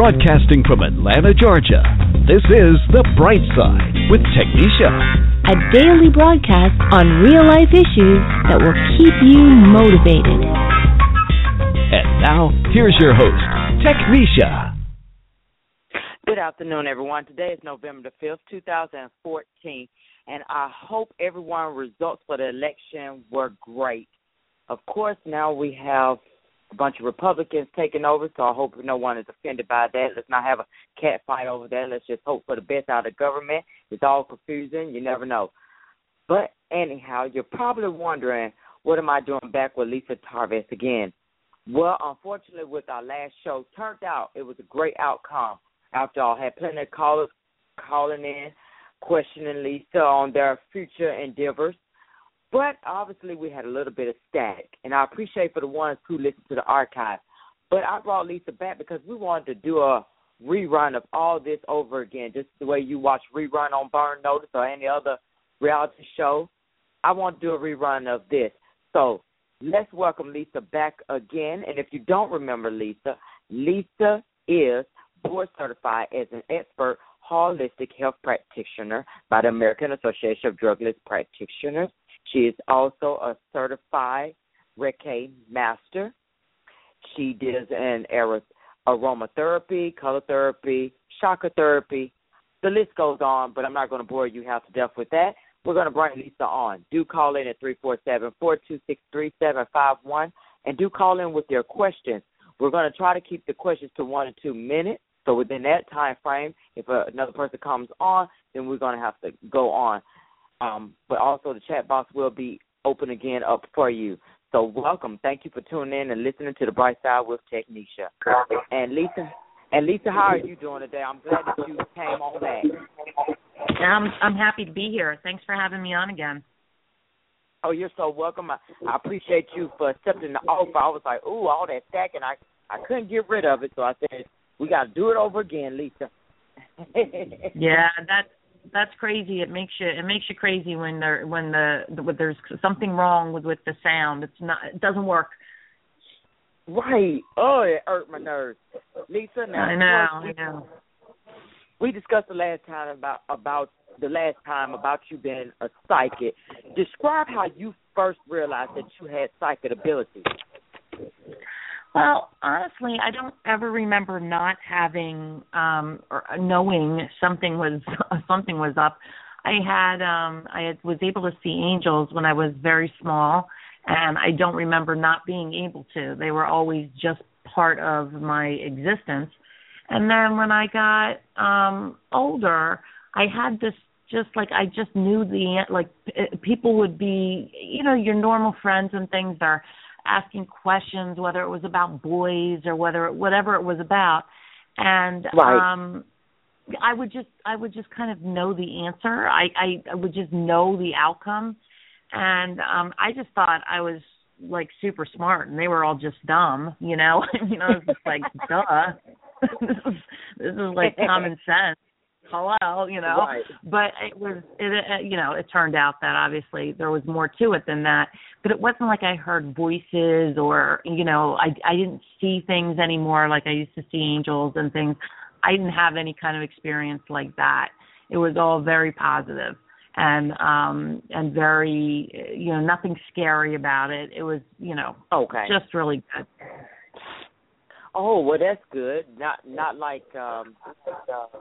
Broadcasting from Atlanta, Georgia, this is The Bright Side with Technisha a daily broadcast on real life issues that will keep you motivated. And now, here's your host, Technisha. Good afternoon, everyone. Today is November the 5th, 2014, and I hope everyone results for the election were great. Of course, now we have a bunch of Republicans taking over, so I hope no one is offended by that. Let's not have a cat fight over that. Let's just hope for the best out of government. It's all confusing. You never know. But anyhow, you're probably wondering, what am I doing back with Lisa Tarves again? Well, unfortunately, with our last show, turned out it was a great outcome. After all, had plenty of callers calling in, questioning Lisa on their future endeavors. But obviously, we had a little bit of static, and I appreciate for the ones who listened to the archive. But I brought Lisa back because we wanted to do a rerun of all this over again, just the way you watch rerun on Burn Notice or any other reality show. I want to do a rerun of this. So let's welcome Lisa back again. And if you don't remember Lisa, Lisa is board certified as an expert holistic health practitioner by the American Association of Drugless Practitioners. She is also a certified Reiki master. She does an aromatherapy, color therapy, chakra therapy. The list goes on, but I'm not going to bore you half to death with that. We're going to bring Lisa on. Do call in at three four seven four two six three seven five one, and do call in with your questions. We're going to try to keep the questions to one or two minutes. So within that time frame, if another person comes on, then we're going to have to go on. Um, but also the chat box will be open again up for you. So welcome. Thank you for tuning in and listening to the Bright Side with Technisha. And Lisa, and Lisa, how are you doing today? I'm glad that you came on back. I'm I'm happy to be here. Thanks for having me on again. Oh, you're so welcome. I, I appreciate you for accepting the offer. I was like, ooh, all that stacking, I I couldn't get rid of it, so I said we got to do it over again, Lisa. yeah, that's that's crazy. It makes you it makes you crazy when there when the, when there's something wrong with with the sound. It's not it doesn't work. Right. Oh, it hurt my nerves. Lisa, now I know, I know. We discussed the last time about about the last time about you being a psychic. Describe how you first realized that you had psychic abilities. Well, honestly, I don't ever remember not having um or knowing something was something was up. I had um I had, was able to see angels when I was very small and I don't remember not being able to. They were always just part of my existence. And then when I got um older, I had this just like I just knew the like people would be, you know, your normal friends and things are asking questions whether it was about boys or whether it, whatever it was about and right. um I would just I would just kind of know the answer. I, I I would just know the outcome and um I just thought I was like super smart and they were all just dumb, you know. you know, it's just like duh. this is this is like common sense hello, you know. Right. But it was, it, it, you know, it turned out that obviously there was more to it than that. But it wasn't like I heard voices or, you know, I I didn't see things anymore like I used to see angels and things. I didn't have any kind of experience like that. It was all very positive and um and very you know nothing scary about it it was you know okay just really good Oh, well, that's good. Not not like um,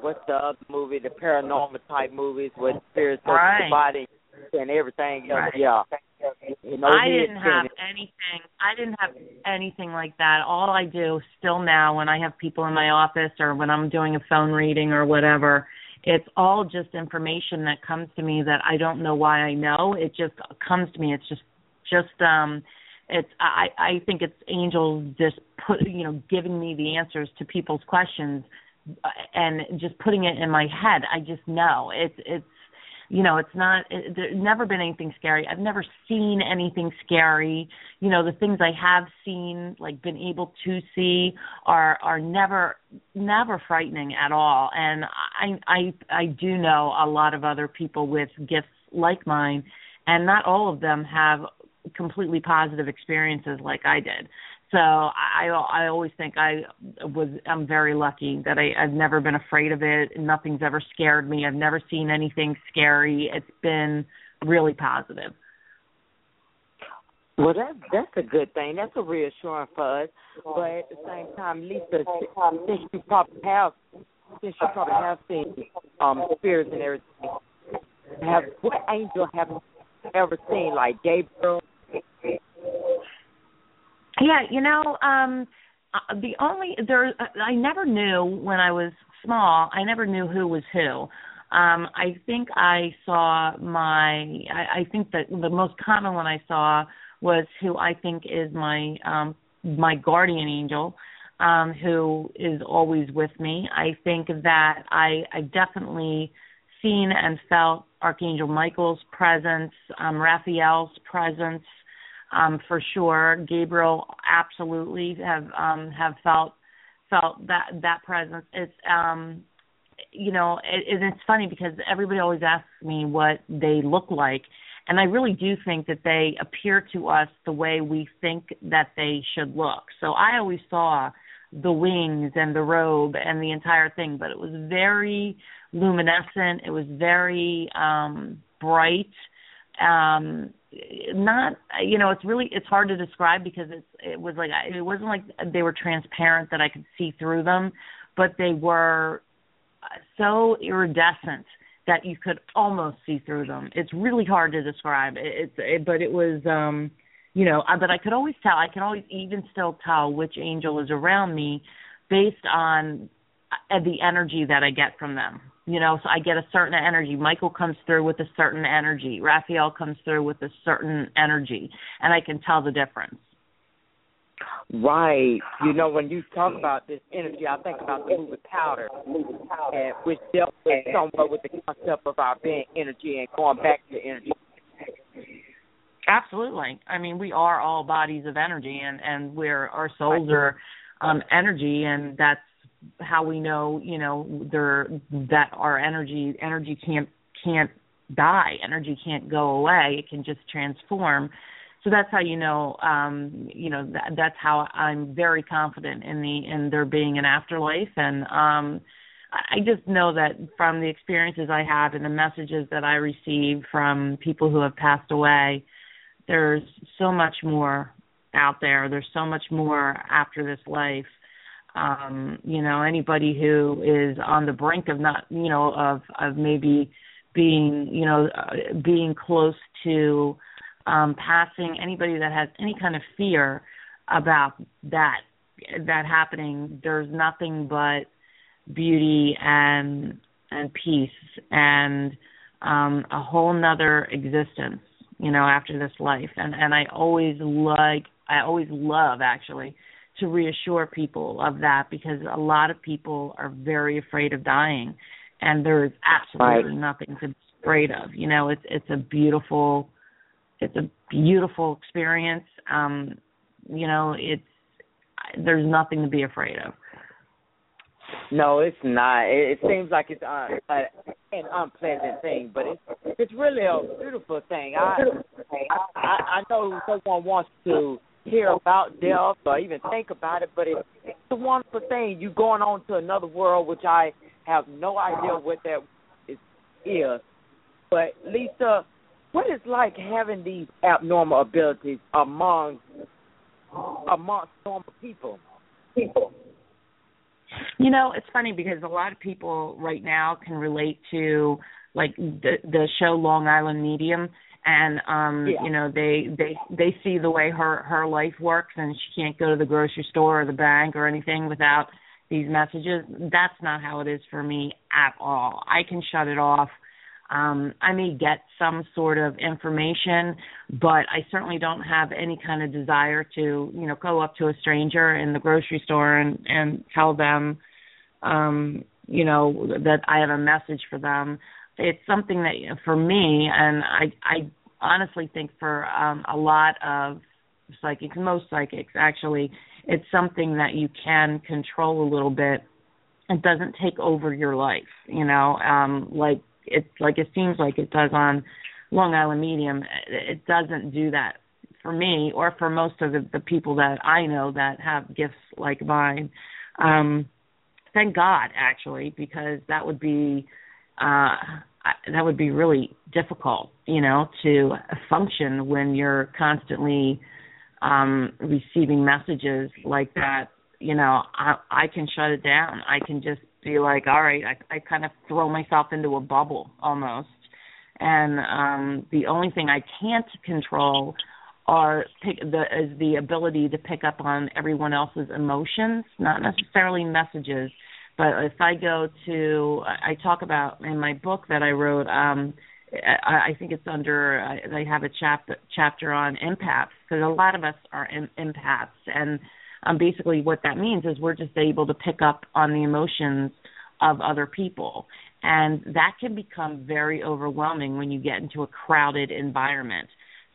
what's the other movie, the paranormal type movies with spirits touch right. the body and everything. Right. Yeah. You know, I didn't have anything. I didn't have anything like that. All I do still now, when I have people in my office or when I'm doing a phone reading or whatever, it's all just information that comes to me that I don't know why I know. It just comes to me. It's just just um it's I I think it's angels just put you know giving me the answers to people's questions uh, and just putting it in my head. I just know it's it's you know it's not it, there's never been anything scary. I've never seen anything scary. You know the things i have seen like been able to see are are never never frightening at all. And i i i do know a lot of other people with gifts like mine and not all of them have completely positive experiences like I did. So I I always think I was I'm very lucky that I I've never been afraid of it. Nothing's ever scared me. I've never seen anything scary. It's been really positive. Well, that that's a good thing. That's a reassurance for us. But at the same time, Lisa, since you probably have since you probably have seen um spirits and everything, have what angel have you ever seen? Like Gabriel, yeah, you know, um uh, the only there I never knew when I was small. I never knew who was who. Um I think I saw my I, I think that the most common one I saw was who I think is my um my guardian angel um who is always with me. I think that I I definitely seen and felt Archangel Michael's presence, um Raphael's presence, um, for sure. Gabriel absolutely have um, have felt felt that that presence. It's um, you know, it, it's funny because everybody always asks me what they look like, and I really do think that they appear to us the way we think that they should look. So I always saw the wings and the robe and the entire thing, but it was very luminescent. It was very um bright. Um not you know it's really it's hard to describe because it's it was like it wasn't like they were transparent that I could see through them, but they were so iridescent that you could almost see through them. It's really hard to describe. It's it, but it was um you know, but I could always tell. I can always even still tell which angel is around me based on uh, the energy that I get from them. You know so i get a certain energy. Michael comes through with a certain energy. Raphael comes through with a certain energy and i can tell the difference. Right. You know when you talk about this energy i think about the movie powder and which dealt with somewhat with the concept of our being energy and going back to energy absolutely. I mean we are all bodies of energy and and we're our souls are um energy and that's how we know you know there that our energy energy can't can't die. Energy can't go away. It can just transform. So that's how you know um you know that, that's how i'm very confident in the in there being an afterlife. And um i just know that from the experiences i have and the messages that i receive from people who have passed away there's so much more out there. There's so much more after this life. Um you know anybody who is on the brink of not you know of of maybe being you know uh, being close to um passing anybody that has any kind of fear about that that happening there's nothing but beauty and and peace and um a whole nother existence you know after this life and and I always like I always love actually to reassure people of that because a lot of people are very afraid of dying and there's absolutely right. nothing to be afraid of. You know, it's it's a beautiful it's a beautiful experience. Um, you know, it's there's nothing to be afraid of. No, it's not. It, it seems like it's uh, uh, an unpleasant thing, but it's it's really a beautiful thing. I I, I know someone wants to hear about death or even think about it, but it's, it's a wonderful thing. You going on to another world, which I have no idea what that is. is. But Lisa, what is like having these abnormal abilities among amongst normal people? People. You know, it's funny because a lot of people right now can relate to like the the show Long Island Medium and um yeah. you know they they they see the way her her life works and she can't go to the grocery store or the bank or anything without these messages. That's not how it is for me at all. I can shut it off. Um, I may get some sort of information, but I certainly don't have any kind of desire to, you know, go up to a stranger in the grocery store and and tell them, um, you know, that I have a message for them. It's something that for me, and I I honestly think for um, a lot of psychics, most psychics actually, it's something that you can control a little bit. It doesn't take over your life, you know, um, like it like it seems like it does on Long Island Medium. It doesn't do that for me or for most of the, the people that I know that have gifts like mine. Um, thank God, actually, because that would be uh, that would be really difficult, you know, to function when you're constantly um receiving messages like that you know i i can shut it down i can just be like all right i i kind of throw myself into a bubble almost and um the only thing i can't control are pick the is the ability to pick up on everyone else's emotions not necessarily messages but if i go to i talk about in my book that i wrote um I, I think it's under. I, they have a chapter chapter on empaths because a lot of us are em, empaths, and um, basically what that means is we're just able to pick up on the emotions of other people, and that can become very overwhelming when you get into a crowded environment.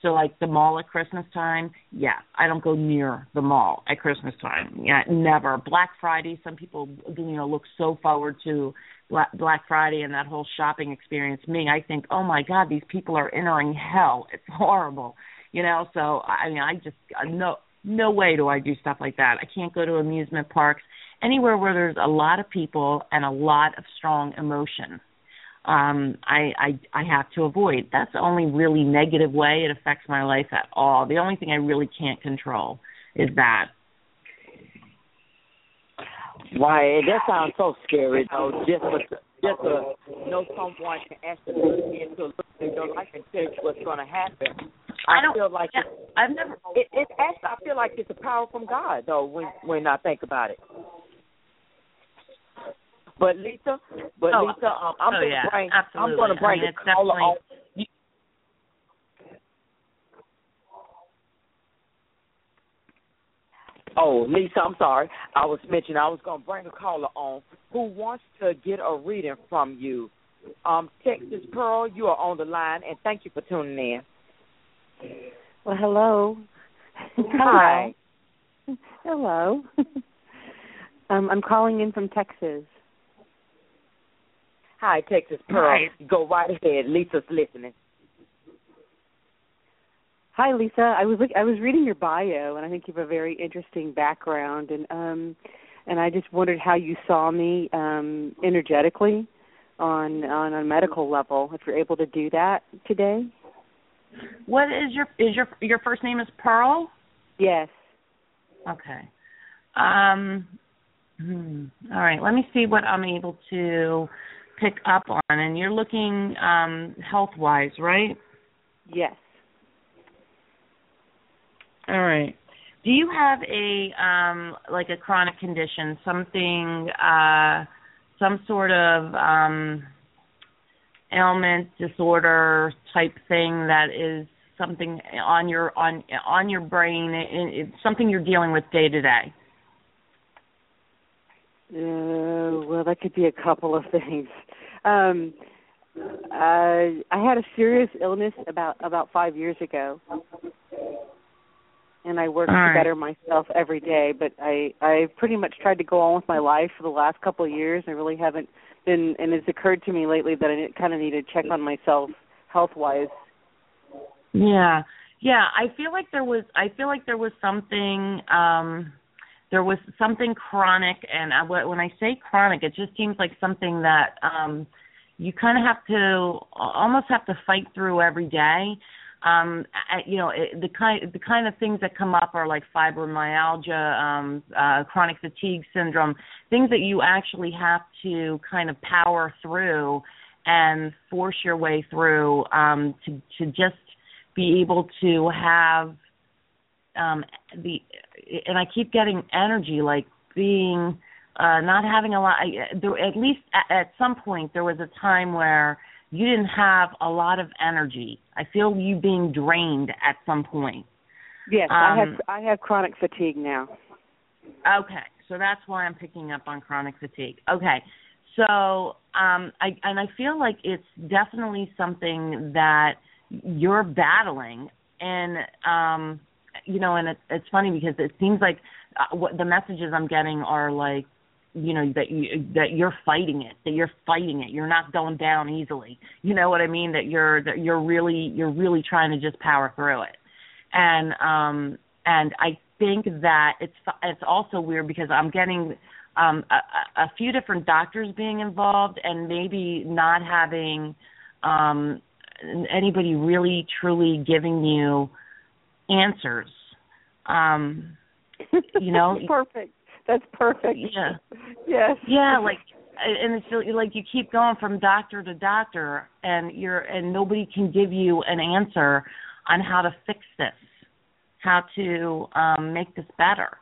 So like the mall at Christmas time, yeah, I don't go near the mall at Christmas time. Yeah, never. Black Friday, some people you know look so forward to Black Friday and that whole shopping experience. Me, I think, oh my God, these people are entering hell. It's horrible, you know. So I mean, I just no no way do I do stuff like that. I can't go to amusement parks anywhere where there's a lot of people and a lot of strong emotion um I, I I have to avoid. That's the only really negative way it affects my life at all. The only thing I really can't control is that. Why that sounds so scary though. Just for, just to know someone can actually into look in your life and tell you what's going to happen. I, I don't feel like yeah, it, I've never. It, it's actually I feel like it's a power from God though when when I think about it. But Lisa, but Oh, Lisa, um, I'm oh, gonna yeah, bring absolutely. I'm gonna I bring mean, the it's caller on. Oh, Lisa, I'm sorry. I was mentioning I was going to bring a caller on who wants to get a reading from you. Um, Texas Pearl, you are on the line, and thank you for tuning in. Well, hello. Hi. Hello. um, I'm calling in from Texas. Hi, Texas Pearl. Hi. Go right ahead. Lisa's listening. Hi, Lisa. I was look, I was reading your bio, and I think you have a very interesting background, and um, and I just wondered how you saw me um, energetically on on a medical level. If you're able to do that today. What is your is your your first name is Pearl? Yes. Okay. Um. Hmm. All right. Let me see what I'm able to pick up on. And you're looking um health wise, right? Yes. All right. Do you have a um like a chronic condition, something uh some sort of um ailment, disorder type thing that is something on your on on your brain, it, it's something you're dealing with day to day? Uh, well, that could be a couple of things. Um, uh, I had a serious illness about about five years ago, and I work right. to better myself every day. But I I pretty much tried to go on with my life for the last couple of years. I really haven't been, and it's occurred to me lately that I kind of need to check on myself health wise. Yeah. Yeah, I feel like there was I feel like there was something um there was something chronic and I, when I say chronic it just seems like something that um you kind of have to almost have to fight through every day. Um you know, the kind the kind of things that come up are like fibromyalgia, um uh chronic fatigue syndrome, things that you actually have to kind of power through and force your way through um to to just be able to have um the and I keep getting energy like being uh not having a lot I, there, at least at, at some point there was a time where you didn't have a lot of energy i feel you being drained at some point Yes, Um, I have I have chronic fatigue now. Okay, so that's why I'm picking up on chronic fatigue. Okay, so um, I and I feel like it's definitely something that you're battling, and um, you know, and it, it's funny because it seems like uh, what the messages I'm getting are like, you know, that you that you're fighting it, that you're fighting it, you're not going down easily. You know what I mean? That you're that you're really you're really trying to just power through it, and um, and I think that it's it's also weird because I'm getting um a, a few different doctors being involved and maybe not having um anybody really truly giving you answers um you know perfect. That's perfect. yeah Yes. yeah like and it's like you keep going from doctor to doctor and you're and nobody can give you an answer on how to fix this how to um make this better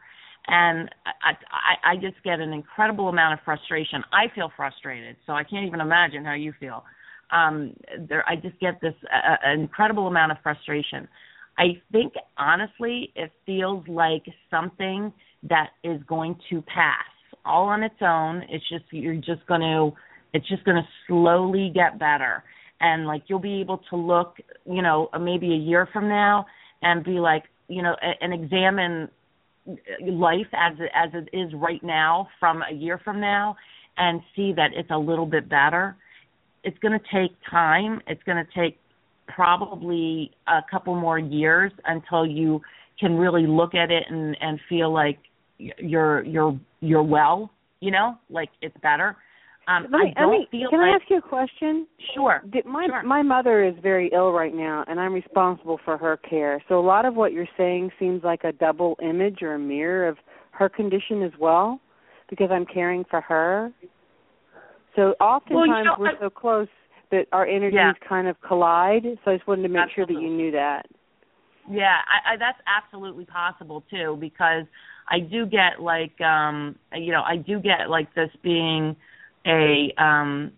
and I, I I just get an incredible amount of frustration. I feel frustrated, so I can't even imagine how you feel. Um, there, I just get this uh, incredible amount of frustration. I think honestly, it feels like something that is going to pass all on its own. It's just you're just going to it's just going to slowly get better, and like you'll be able to look, you know, maybe a year from now and be like, you know, and examine uh, life as it, as it is right now from a year from now and see that it's a little bit better. It's going to take time. It's going to take probably a couple more years until you can really look at it and and feel like you're you're you're well, you know, like it's better. Um Let me, I don't let me, feel can like I ask you a question? sure. Did my Sure. my mother is very ill right now, and I'm responsible for her care. So a lot of what you're saying seems like a double image or a mirror of her condition as well, because I'm caring for her. So oftentimes know, we're I- so close that our energies Yeah. kind of collide. So I just wanted to make sure that you knew that. Yeah, I, I that's absolutely possible too because I do get like um you know, I do get like this being a um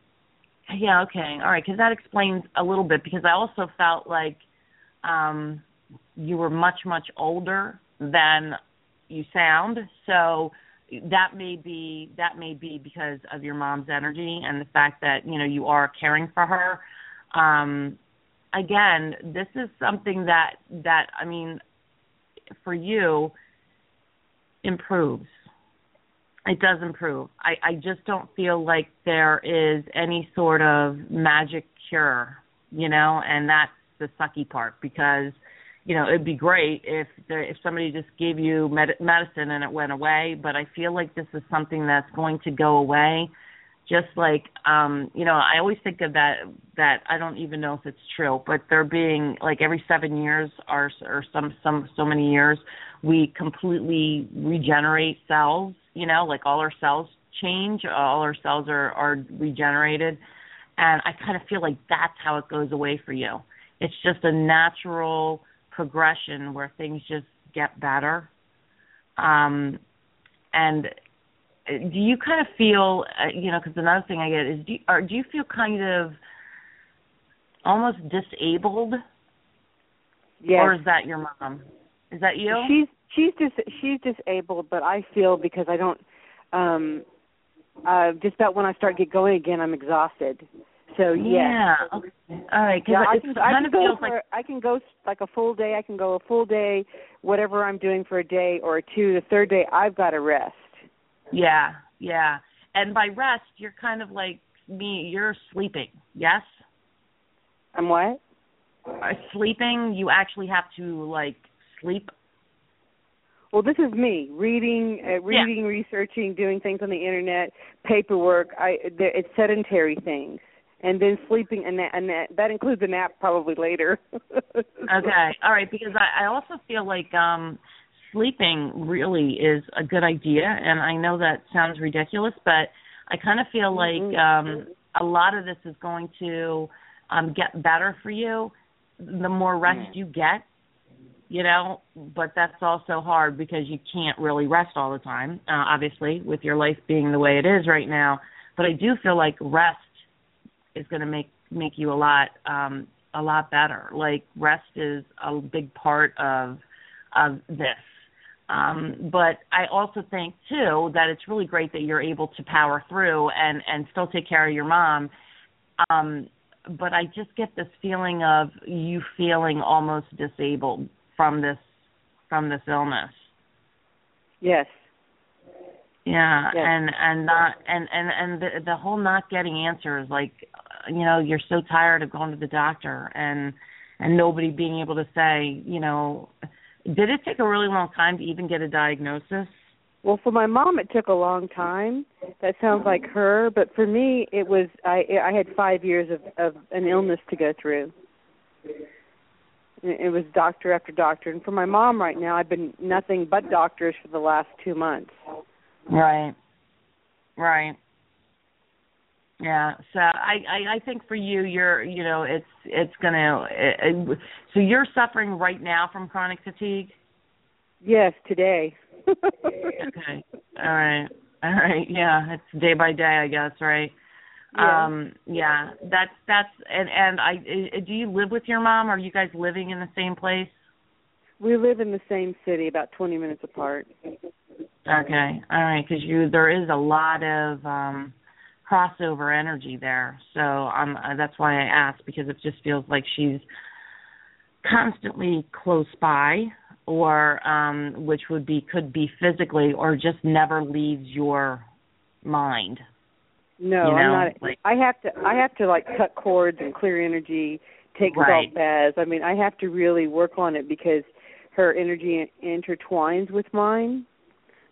yeah, okay. All right, cuz that explains a little bit because I also felt like um you were much much older than you sound. So that may be that may be because of your mom's energy and the fact that, you know, you are caring for her. Um again, this is something that that I mean for you improves. It does improve. I, I just don't feel like there is any sort of magic cure, you know, and that's the sucky part because, you know, it'd be great if there, if somebody just gave you med- medicine and it went away, but I feel like this is something that's going to go away just like um you know i always think of that that i don't even know if it's true but there being like every seven years or or some some so many years we completely regenerate cells you know like all our cells change all our cells are are regenerated and i kind of feel like that's how it goes away for you. It's just a natural progression where things just get better. Um and do you kind of feel uh, you know because another thing i get is do you, or do you feel kind of almost disabled Yes. or is that your mom is that you She's she's dis she's disabled, but I feel because I don't um uh just about when I start get going again I'm exhausted. So yes. yeah okay all right because Yeah, I it I kind can of go feels for like I can go s- like a full day. I can go a full day, whatever I'm doing for a day or two. The third day, I've got to rest. Yeah yeah and by rest you're kind of like me you're sleeping yes I'm what? uh, sleeping you actually have to like sleep Well, this is me reading, uh, reading, researching, doing things on the internet, paperwork. I it's sedentary things, and then sleeping, and that, and that, that includes a nap probably later. Okay. All right. Because I, I also feel like um sleeping really is a good idea, and I know that sounds ridiculous, but I kind of feel like um a lot of this is going to um get better for you the more rest you get. you know, but that's also hard because you can't really rest all the time, uh, obviously, with your life being the way it is right now. But I do feel like rest is going to make make you a lot um a lot better. Like rest is a big part of of this. Um, but I also think too that it's really great that you're able to power through and and still take care of your mom. Um, but I just get this feeling of you feeling almost disabled from this from this illness. Yes. Yeah, yes. and and not and and and the the whole not getting answers like you know you're so tired of going to the doctor and and nobody being able to say you know did it take a really long time to even get a diagnosis? Well, for my mom, it took a long time. That sounds like her, but for me, it was I. I had five years of of an illness to go through. It was doctor after doctor, and for my mom right now, I've been nothing but doctors for the last two months. Right. Right. Yeah. So I, I I think for you, you're you know it's it's gonna. It, it, so you're suffering right now from chronic fatigue. Yes, today. okay. All right. All right. Yeah, it's day by day, I guess, right? Yeah. Um yeah, that's that's and and I do you live with your mom? Are you guys living in the same place? We live in the same city, about 20 minutes apart. Okay. All right, cuz you there is a lot of um crossover energy there. So um that's why I asked because it just feels like she's constantly close by or um which would be could be physically or just never leaves your mind. No, you know, I'm not. like- I have to. I have to like cut cords and clear energy, take Right. salt baths. I mean, I have to really work on it because her energy intertwines with mine.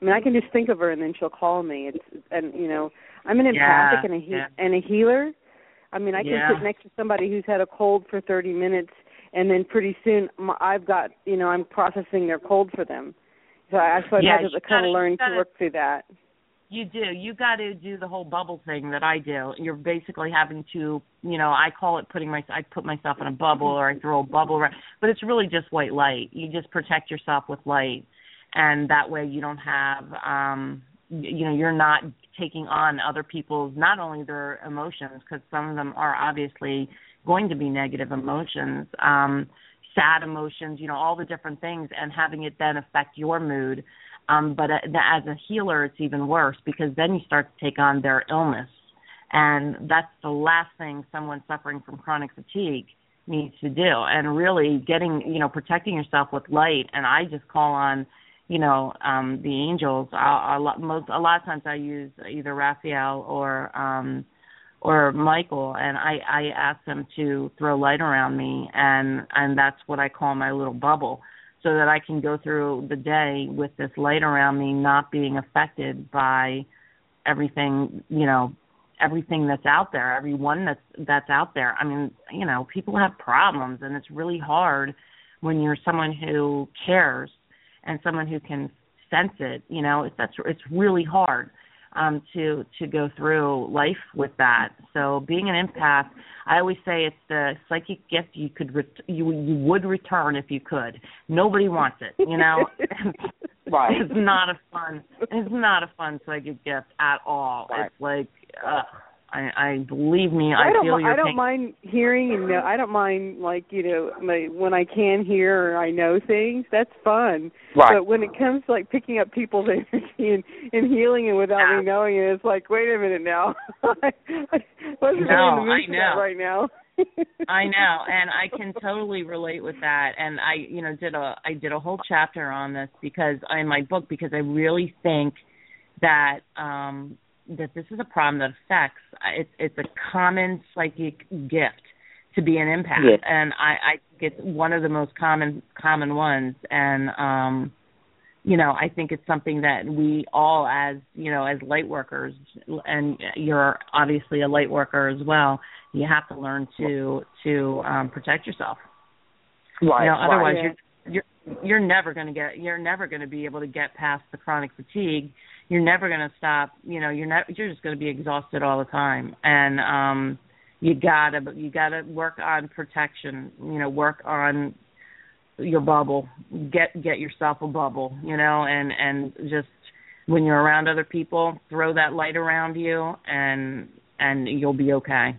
I mean, I can just think of her and then she'll call me. It's and you know, I'm an empathic Yeah, and a he- yeah. and a healer. I mean, I can Yeah. sit next to somebody who's had a cold for 30 minutes, and then pretty soon I've got you know I'm processing their cold for them. So I so I've Yeah, had to kind gotta- of learn gotta- to work through that. You do. You got to do the whole bubble thing that I do. You're basically having to, you know, I call it putting my I put myself in a bubble or I throw a bubble around, but it's really just white light. You just protect yourself with light, and that way you don't have, um, you know, you're not taking on other people's not only their emotions because some of them are obviously going to be negative emotions, um, sad emotions, you know, all the different things, and having it then affect your mood um, but uh, as a healer, it's even worse because then you start to take on their illness, and that's the last thing someone suffering from chronic fatigue needs to do. And really, getting you know protecting yourself with light. And I just call on, you know, um, the angels. A lot, most a lot of times I use either Raphael or um, or Michael, and I I ask them to throw light around me, and and that's what I call my little bubble so that I can go through the day with this light around me not being affected by everything, you know, everything that's out there, everyone that's that's out there. I mean, you know, people have problems and it's really hard when you're someone who cares and someone who can sense it, you know, it's that's it's really hard um to to go through life with that. So being an empath, I always say it's the psychic gift you could ret- you you would return if you could. Nobody wants it, you know. Right. It's not a fun. It's not a fun psychic gift at all. Right. It's like, uh, I, I believe me. I I, don't. feel mi- your I don't pain. mind hearing and know. I don't mind like you know my, when I can hear or I know things. That's fun. Right. But when it comes to like picking up people's energy and, and healing it without Yeah. me knowing it, it's like wait a minute now. I, I wasn't No, really in the mood I for that right now. I know, and I can totally relate with that. And I, you know, did a I did a whole chapter on this because in my book because I really think that um that this is a problem that affects it's it's a common psychic gift to be an empath, Yes. and I I think it's one of the most common common ones, and um you know i think it's something that we all as you know as light workers and you're obviously a light worker as well you have to learn to to um protect yourself Right. you know otherwise right. you're you're you're never going to get you're never going to be able to get past the chronic fatigue you're never going to stop you know you're not you're just going to be exhausted all the time and um you got to you got to work on protection you know work on your bubble. Get get yourself a bubble, you know, and and just when you're around other people, throw that light around you, and and you'll be okay.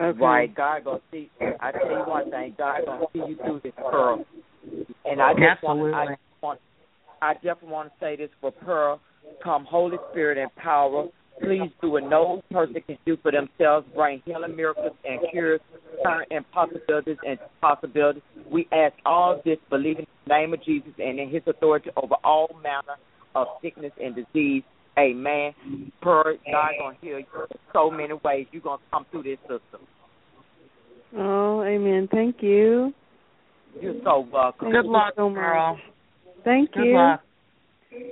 Okay. Right, God gonna see. I tell you one thing, God gonna see you through this, Pearl. And I just Absolutely. want, I want, I definitely want to say this for Pearl. Come, Holy Spirit and power. Please do what no person can do for themselves. Bring healing miracles and cures, turn impossibilities and possibilities. We ask all this, believing in the name of Jesus and in His authority over all manner of sickness and disease. Amen. Per God gonna heal you in so many ways. You're gonna come through this system. Oh, amen. Thank you. You're so welcome. Good luck, so girl. Thank Good you. luck.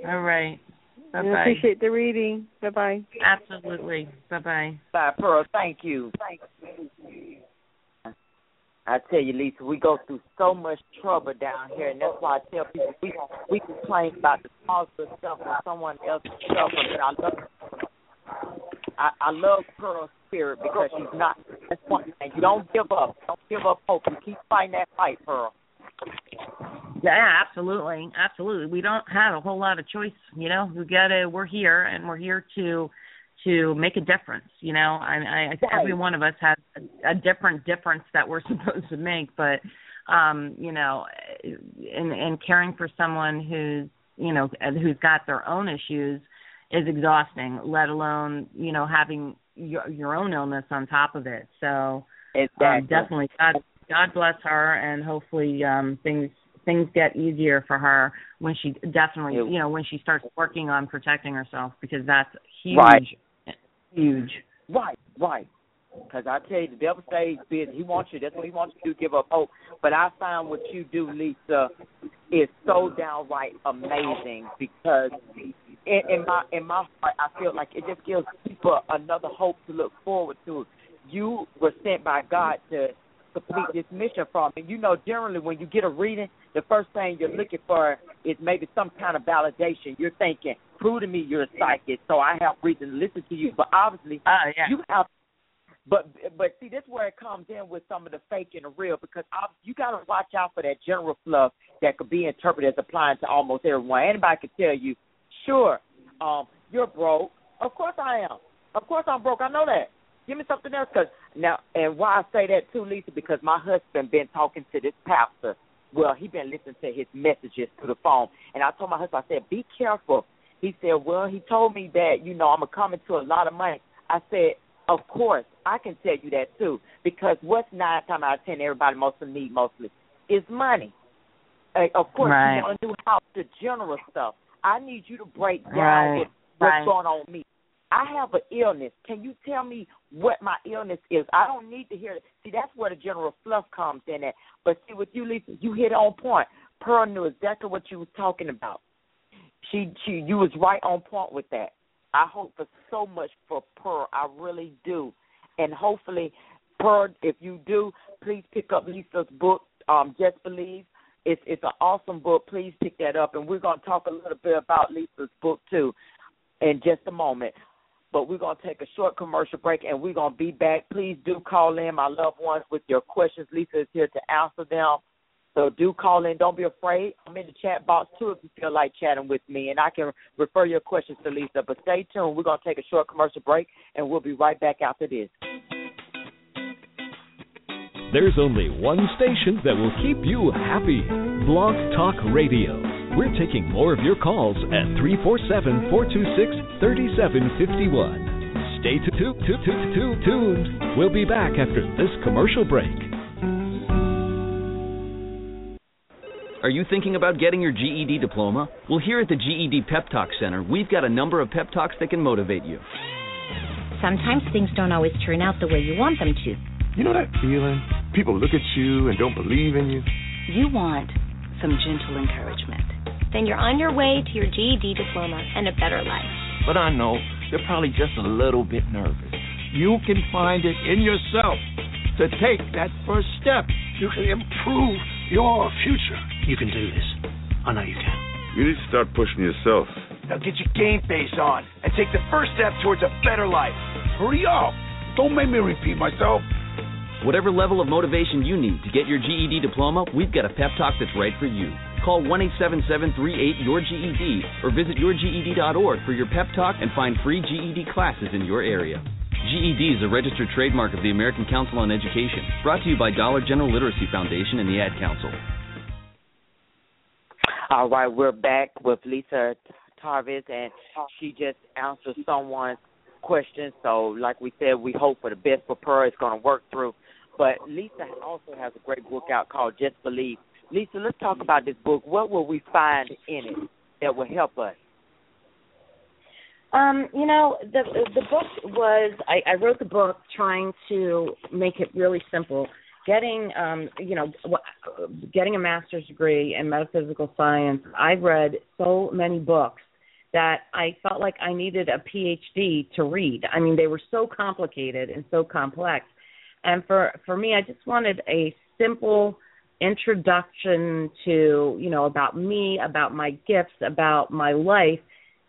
All right. Bye I bye. appreciate the reading. Bye bye. Absolutely. Bye bye. Bye, Pearl. Thank you. I tell you, Lisa, we go through so much trouble down here, and that's why I tell people we we complain about the positive stuff and someone else's stuff, but I love I, I love Pearl's spirit because she's not. That's one thing. You don't give up. Don't give up hope. You keep fighting that fight, Pearl. Yeah, absolutely, absolutely. We don't have a whole lot of choice, you know. We gotta. We're here, and we're here to to make a difference. You know, I, I Right. every one of us has a, a different difference that we're supposed to make, but um, you know, in in caring for someone who's you know who's got their own issues is exhausting. Let alone you know having your your own illness on top of it. So Exactly. um, definitely God God bless her and hopefully um things things get easier for her when she definitely you know when she starts working on protecting herself because that's huge Right. huge Right, right. Because I tell you, the devil stays busy. He wants you. That's what he wants you to give up hope. But I find what you do, Lisa, is so downright amazing because in, in my in my heart, I feel like it just gives people another hope to look forward to. You were sent by God to complete this mission from. And you know, generally when you get a reading, the first thing you're looking for is maybe some kind of validation. You're thinking, prove to me you're a psychic, so I have reason to listen to you. But obviously, oh yeah you have but but see this is where it comes in with some of the fake and the real because you got to watch out for that general fluff that could be interpreted as applying to almost everyone. Anybody could tell you, sure, um, you're broke. Of course I am. Of course I'm broke. I know that. Give me something else, cause now and why I say that too, Lisa, because my husband been talking to this pastor. Well, he been listening to his messages through the phone, and I told my husband, I said, be careful. He said, well, he told me that you know I'm coming to a lot of money. I said, of course, I can tell you that too, because what's nine times out of ten everybody mostly need mostly is money. Uh, of course, Right. you want to do house the general stuff. I need you to break down Right, what, what's right. going on with me. I have an illness. Can you tell me what my illness is? I don't need to hear it. See, that's where the general fluff comes in at. But see, with you, Lisa, you hit on point. Pearl knew exactly what you was talking about. She, she, you was right on point with that. I hope for so much for Pearl. I really do, and hopefully, Pearl, if you do, please pick up Lisa's book. Um, Just Believe. It's it's an awesome book. Please pick that up, and we're going to talk a little bit about Lisa's book too, in just a moment. But we're going to take a short commercial break, and we're going to be back. Please do call in, my loved ones, with your questions. Lisa is here to answer them. So do call in. Don't be afraid. I'm in the chat box too if you feel like chatting with me, and I can refer your questions to Lisa. But stay tuned. We're going to take a short commercial break, and we'll be right back after this. There's only one station that will keep you happy Blog Talk Radio. We're taking more of your calls at 347 426 3751. Stay tu- tu- tu- tu- tu- tuned. We'll be back after this commercial break. Are you thinking about getting your GED diploma? Well, here at the GED Pep Talk Center, we've got a number of pep talks that can motivate you. Sometimes things don't always turn out the way you want them to. You know that feeling? People look at you and don't believe in you. You want some gentle encouragement. Then you're on your way to your GED diploma and a better life. But I know they're probably just a little bit nervous. You can find it in yourself to take that first step. You can improve your future. You can do this. I know you can. You need to start pushing yourself. Now get your game face on and take the first step towards a better life. Hurry up. Don't make me repeat myself. Whatever level of motivation you need to get your GED diploma, we've got a pep talk that's right for you. Call 1 877 38 your GED or visit yourged.org for your pep talk and find free GED classes in your area. GED is a registered trademark of the American Council on Education, brought to you by Dollar General Literacy Foundation and the Ad Council. All right, we're back with Lisa Tarves, and she just answered someone's question. So, like we said, we hope for the best for her. It's going to work through. But Lisa also has a great book out called Just Believe. Lisa, let's talk about this book. What will we find in it that will help us? Um, you know, the the book was I, I wrote the book trying to make it really simple. Getting um, you know, getting a master's degree in metaphysical science, I read so many books that I felt like I needed a PhD to read. I mean, they were so complicated and so complex. And for for me, I just wanted a simple introduction to, you know, about me, about my gifts, about my life,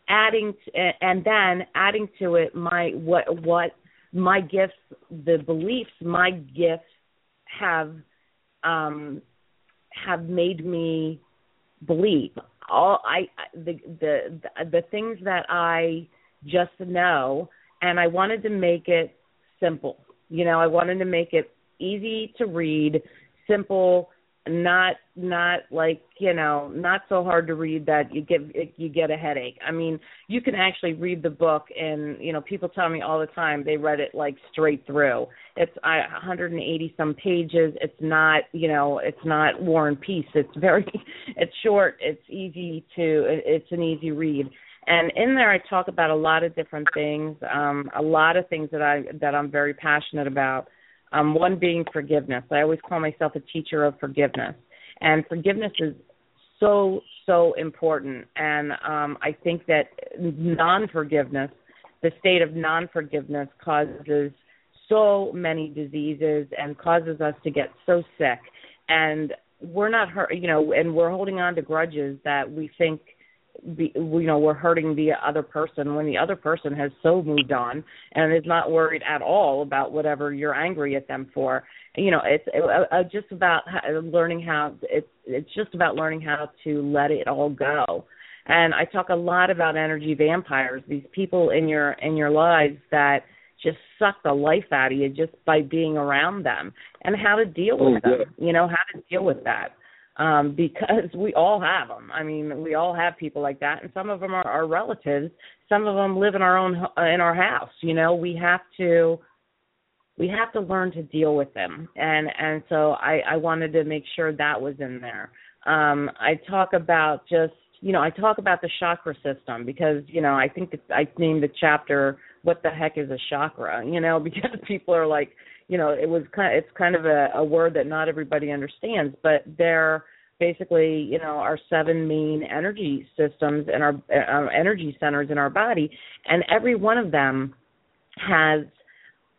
adding to, and then adding to it my what what my gifts, the beliefs my gifts have um have made me believe all I the the the things that I just know and I wanted to make it simple. You know, I wanted to make it easy to read, simple, not not like you know not so hard to read that you get you get a headache. I mean you can actually read the book and you know people tell me all the time they read it like straight through. It's uh, 180 some pages. It's not you know it's not war and peace. It's very it's short. It's easy to it's an easy read. And in there i talk about a lot of different things um a lot of things that i that i'm very passionate about um, one being forgiveness. I always call myself a teacher of forgiveness, and forgiveness is so so important. And um, I think that non-forgiveness, the state of non-forgiveness, causes so many diseases and causes us to get so sick. And we're not hurt, you know, and we're holding on to grudges that we think be, you know we're hurting the other person when the other person has so moved on and is not worried at all about whatever you're angry at them for. You know it's uh, uh, just about learning how it's it's just about learning how to let it all go. And i talk a lot about energy vampires these people in your in your lives that just suck the life out of you just by being around them and how to deal with oh, them you know how to deal with that um, because we all have them. I mean, we all have people like that, and some of them are our relatives. Some of them live in our own in our house. You know, we have to we have to learn to deal with them, and and so I I wanted to make sure that was in there. Um, I talk about just you know I talk about the chakra system because you know I think it's, I named the chapter "What the heck is a chakra?" You know, because people are like you know it was kind of, it's kind of a, a word that not everybody understands but they're basically you know our seven main energy systems and our, our energy centers in our body and every one of them has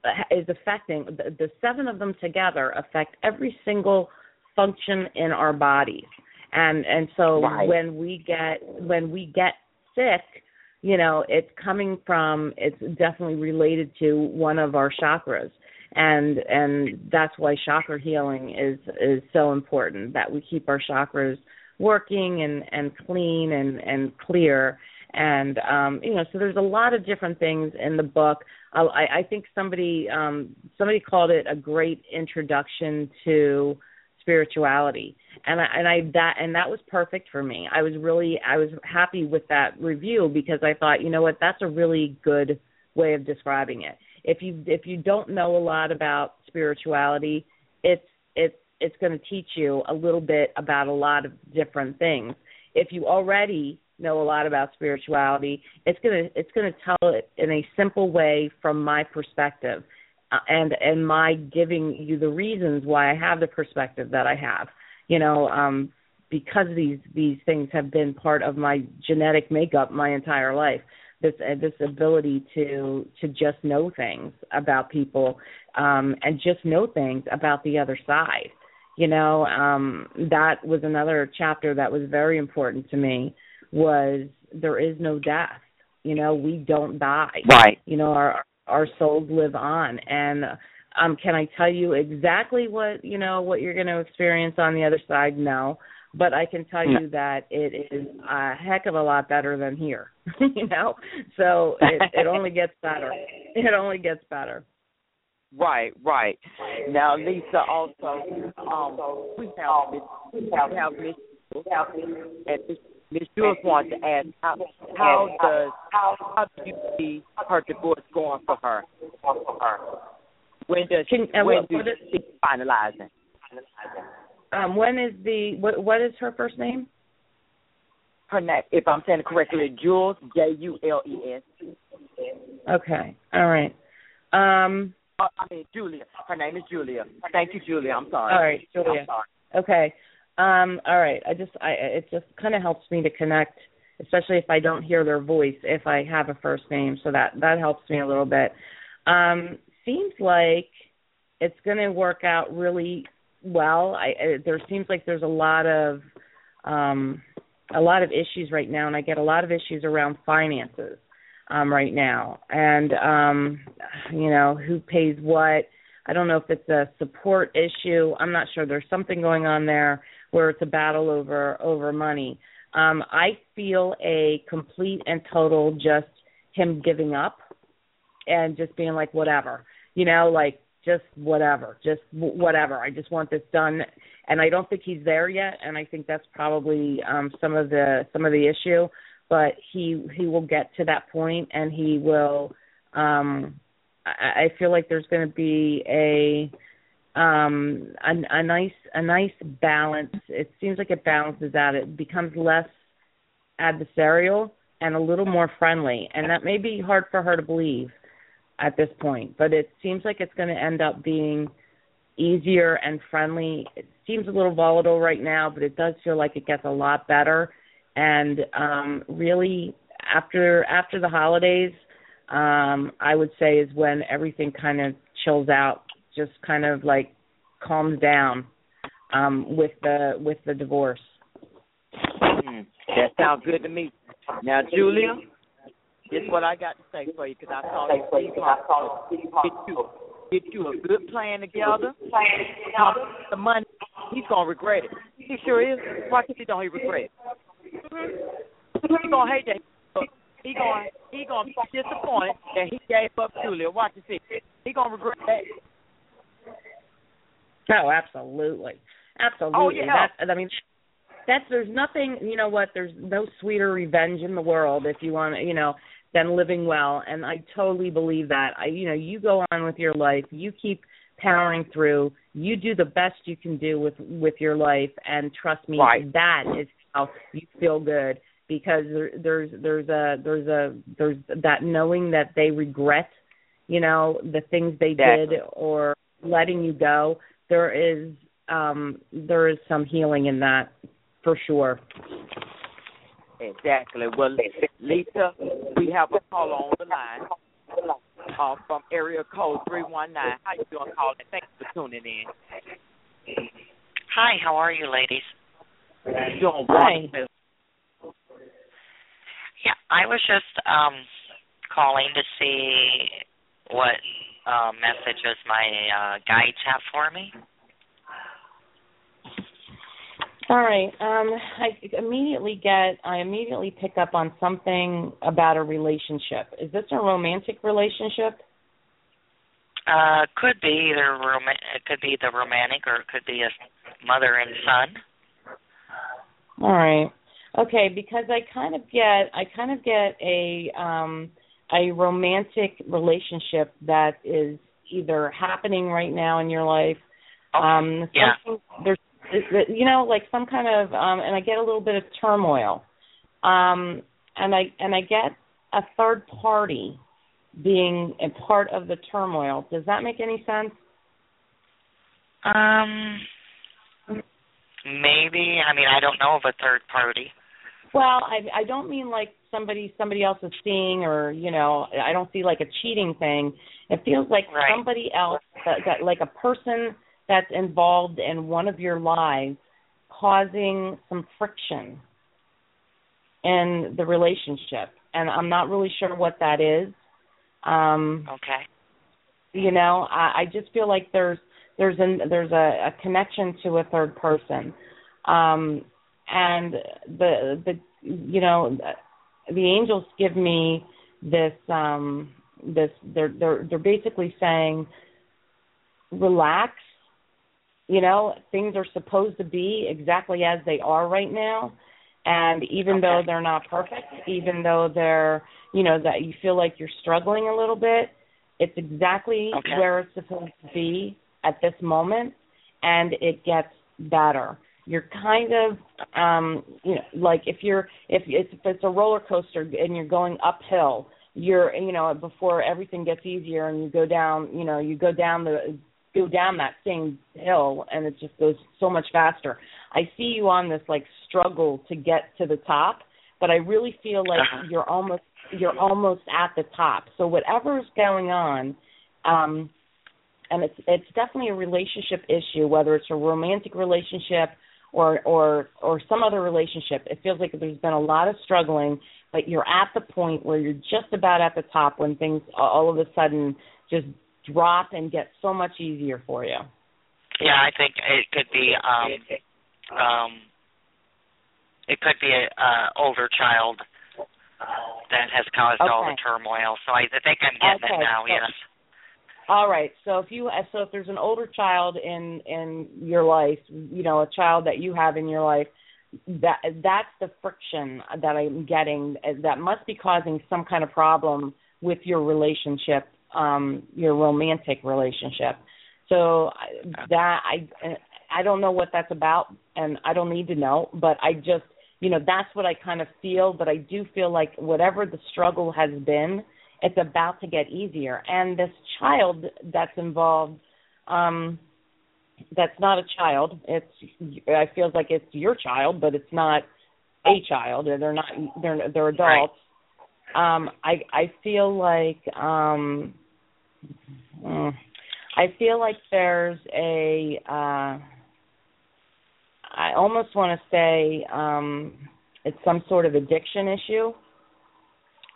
uh, is affecting the, the seven of them together affect every single function in our bodies and and so right. when we get when we get sick you know it's coming from it's definitely related to one of our chakras and and that's why chakra healing is is so important that we keep our chakras working and and clean and and clear. And um you know so there's a lot of different things in the book. I i think somebody um somebody called it a great introduction to spirituality. And I, and I that and that was perfect for me. I was really i was happy with that review because i thought you know what that's a really good way of describing it if you if you don't know a lot about spirituality, it's it's it's going to teach you a little bit about a lot of different things. If you already know a lot about spirituality, it's going to it's going to tell it in a simple way from my perspective. Uh, and and my giving you the reasons why I have the perspective that I have. You know, um because these these things have been part of my genetic makeup my entire life this uh, this ability to to just know things about people um and just know things about the other side. You know um that was another chapter that was very important to me was there is no death. You know we don't die. Right. You know our our souls live on. And Um, can I tell you exactly what you know what you're going to experience on the other side? No, but I can tell you that it is a heck of a lot better than here. you know, so it, it only gets better. It only gets better. Right, right. Now, Lisa, also, um, we have Miss, we have Miss, and Miss, Jules wants to ask how how does how do you see her divorce going for her? When does Can, when what- do what is- see finalizing? Um, when is the what? What is her first name? Her name, if I'm saying it correctly, Jules J U L E S. Okay, all right. Um, Uh, I mean Julia. Her name is Julia. Thank you, Julia. I'm sorry. All right, Julia. Okay. Um, all right. I just I it just kind of helps me to connect, especially if I don't hear their voice if I have a first name, so that that helps me a little bit. Um, seems like it's going to work out really well. I uh, there seems like there's a lot of um a lot of issues right now and I get a lot of issues around finances um right now. And um you know, who pays what I don't know if it's a support issue. I'm not sure. There's something going on there where it's a battle over over money. Um, I feel a complete and total just him giving up and just being like whatever, you know, like just whatever, just whatever. I just want this done, and I don't think he's there yet. And I think that's probably um, some of the some of the issue. But he he will get to that point, and he will. Um, I, I feel like there's going to be a um a, a nice a nice balance it seems like it balances out it becomes less adversarial and a little more friendly and that may be hard for her to believe at this point but it seems like it's going to end up being easier and friendly. It seems a little volatile right now but it does feel like it gets a lot better. And um really after after the holidays um i would say is when everything kind of chills out just kind of like calms down um with the with the divorce. Mm, that sounds good to me. Now, Julia, this is what I got to say for you because I saw you Steve Harvey. Get you, get you a good plan together. Now, the money, he's gonna regret it. He sure is. Watch if he don't he regret it. Mm-hmm. He gonna hate that. He gonna he gonna be disappointed that he gave up Julia. Watch and see. He gonna regret that. Oh, absolutely, absolutely. Oh, yeah. That's, I mean, that's there's nothing. You know what? There's no sweeter revenge in the world if you want. to, You know, than living well. And I totally believe that. I, you know, you go on with your life. You keep powering through. You do the best you can do with with your life, and trust me, Right. that is how you feel good. Because there, there's there's a there's a there's that knowing that they regret, you know, the things they Exactly. did or letting you go. There is um there is some healing in that for sure. Exactly. Well, Lisa, we have a caller on the line uh, from area code 319. How you doing, caller? Thanks for tuning in. Hi, how are you, ladies? Doing wonderful. Yeah, I was just um calling to see what uh, messages my uh, guides have for me. All right. Um I immediately get I immediately pick up on something about a relationship. Is this a romantic relationship? Uh, could be either rom- it could be the romantic or it could be a mother and son. All right. Okay, because I kind of get I kind of get a um a romantic relationship that is either happening right now in your life. Um yeah. there's you know like some kind of um and I get a little bit of turmoil. Um and I and I get a third party being a part of the turmoil. Does that make any sense? Um, maybe. I mean, I don't know of a third party. Well, I I don't mean like somebody somebody else is seeing or you know I don't see like a cheating thing. It feels like Right. somebody else that, that like a person that's involved in one of your lives causing some friction in the relationship, and I'm not really sure what that is. Um, Okay. You know, I, I just feel like there's there's an there's a, a connection to a third person, um, and the the you know the angels give me this um this they're they're they're basically saying relax you know things are supposed to be exactly as they are right now and even okay. though they're not perfect even though they're you know that you feel like you're struggling a little bit it's exactly okay. where it's supposed to be at this moment and it gets better you're kind of um you know like if you're if it's if it's a roller coaster and you're going uphill you're you know before everything gets easier and you go down you know you go down the go down that same hill and it just goes so much faster. I see you on this like struggle to get to the top but i really feel like uh-huh. you're almost you're almost at the top. So whatever's going on um and it's it's definitely a relationship issue whether it's a romantic relationship or or or some other relationship. It feels like there's been a lot of struggling but you're at the point where you're just about at the top when things all of a sudden just drop and get so much easier for you. Yeah, I think it could be um um it could be a uh older child that has caused okay. all the turmoil. So I think I'm getting okay. it now, so, yes. All right. So if you so if there's an older child in in your life, you know, a child that you have in your life, that that's the friction that I'm getting that must be causing some kind of problem with your relationship, um, your romantic relationship. So that I I don't know what that's about, and I don't need to know, but I just you know that's what I kind of feel. But I do feel like whatever the struggle has been, it's about to get easier. And this child that's involved. um that's not a child. It's I feels like it's your child, but it's not a child. They're not they're they're adults. Right. Um I I feel like um uh, I feel like there's a uh I almost want to say um it's some sort of addiction issue.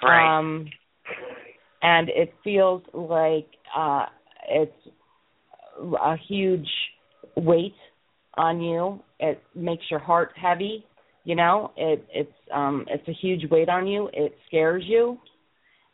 Right. Um and it feels like uh it's a huge weight on you. It makes your heart heavy. You know, it it's um it's a huge weight on you. It scares you,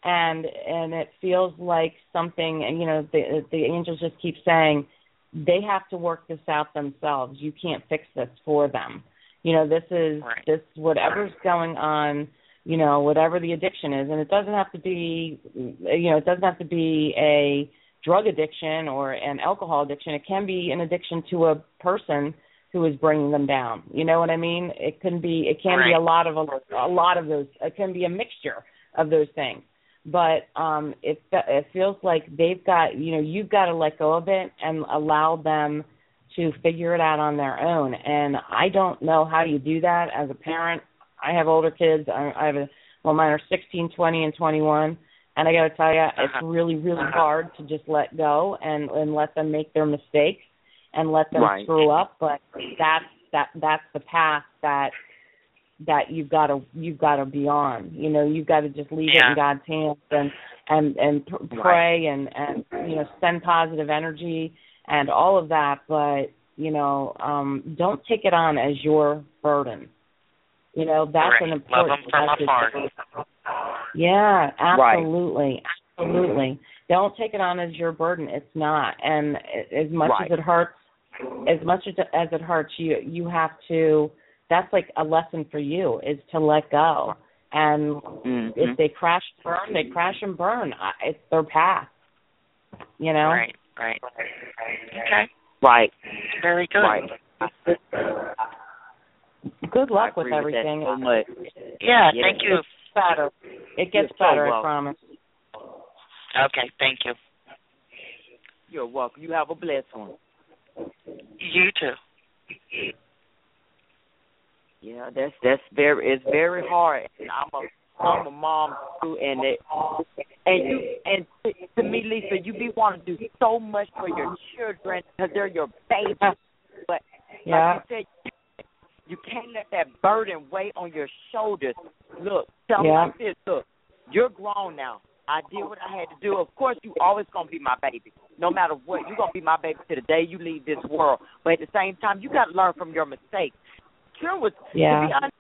and and it feels like something. And you know, the the angels just keep saying they have to work this out themselves. You can't fix this for them. You know, this is right. this whatever's going on. You know, whatever the addiction is, and it doesn't have to be. You know, it doesn't have to be a drug addiction or an alcohol addiction. It can be an addiction to a person who is bringing them down. You know what I mean? It can be it can right. be a lot of a, a lot of those. It can be a mixture of those things. But um it it feels like they've got you know you've got to let go of it and allow them to figure it out on their own. And I don't know how you do that as a parent. I have older kids. I, I have a well, mine are sixteen, twenty, and 21 and I got to tell you, uh-huh. it's really, really hard to just let go and and let them make their mistakes and let them right. screw up. But that's that that's the path that that you've got to you've got to be on. You know, you've got to just leave yeah. it in God's hands and and and pray right. and and you know send positive energy and all of that. But you know, um, don't take it on as your burden. You know, that's right. an important Love them from message. afar. Yeah, Right. absolutely, absolutely. Don't take it on as your burden. It's not, and as much Right. as it hurts, as much as as it hurts, you you have to. That's like a lesson for you is to let go. And Mhm. if they crash and burn, they crash and burn. It's their path. You know. Right, right. Okay. Right. Very good. Right. Good luck with everything. that so. Yeah, Yeah. thank you. It's better. It gets You're so better. I promise. Okay, thank you. You're welcome. You have a blessed one. You too. Yeah, that's that's very it's very hard. And I'm a I'm a mom too, and it and you and to, to me, Lisa, you be wanting to do so much for your children because they're your babies. But Yeah. like you said, you can't let that burden weigh on your shoulders. Look, tell me Yeah. like this. Look, you're grown now. I did what I had to do. Of course, you always gonna be my baby, no matter what. You're gonna be my baby to the day you leave this world. But at the same time, you got to learn from your mistakes. Children would, Yeah. to be honest,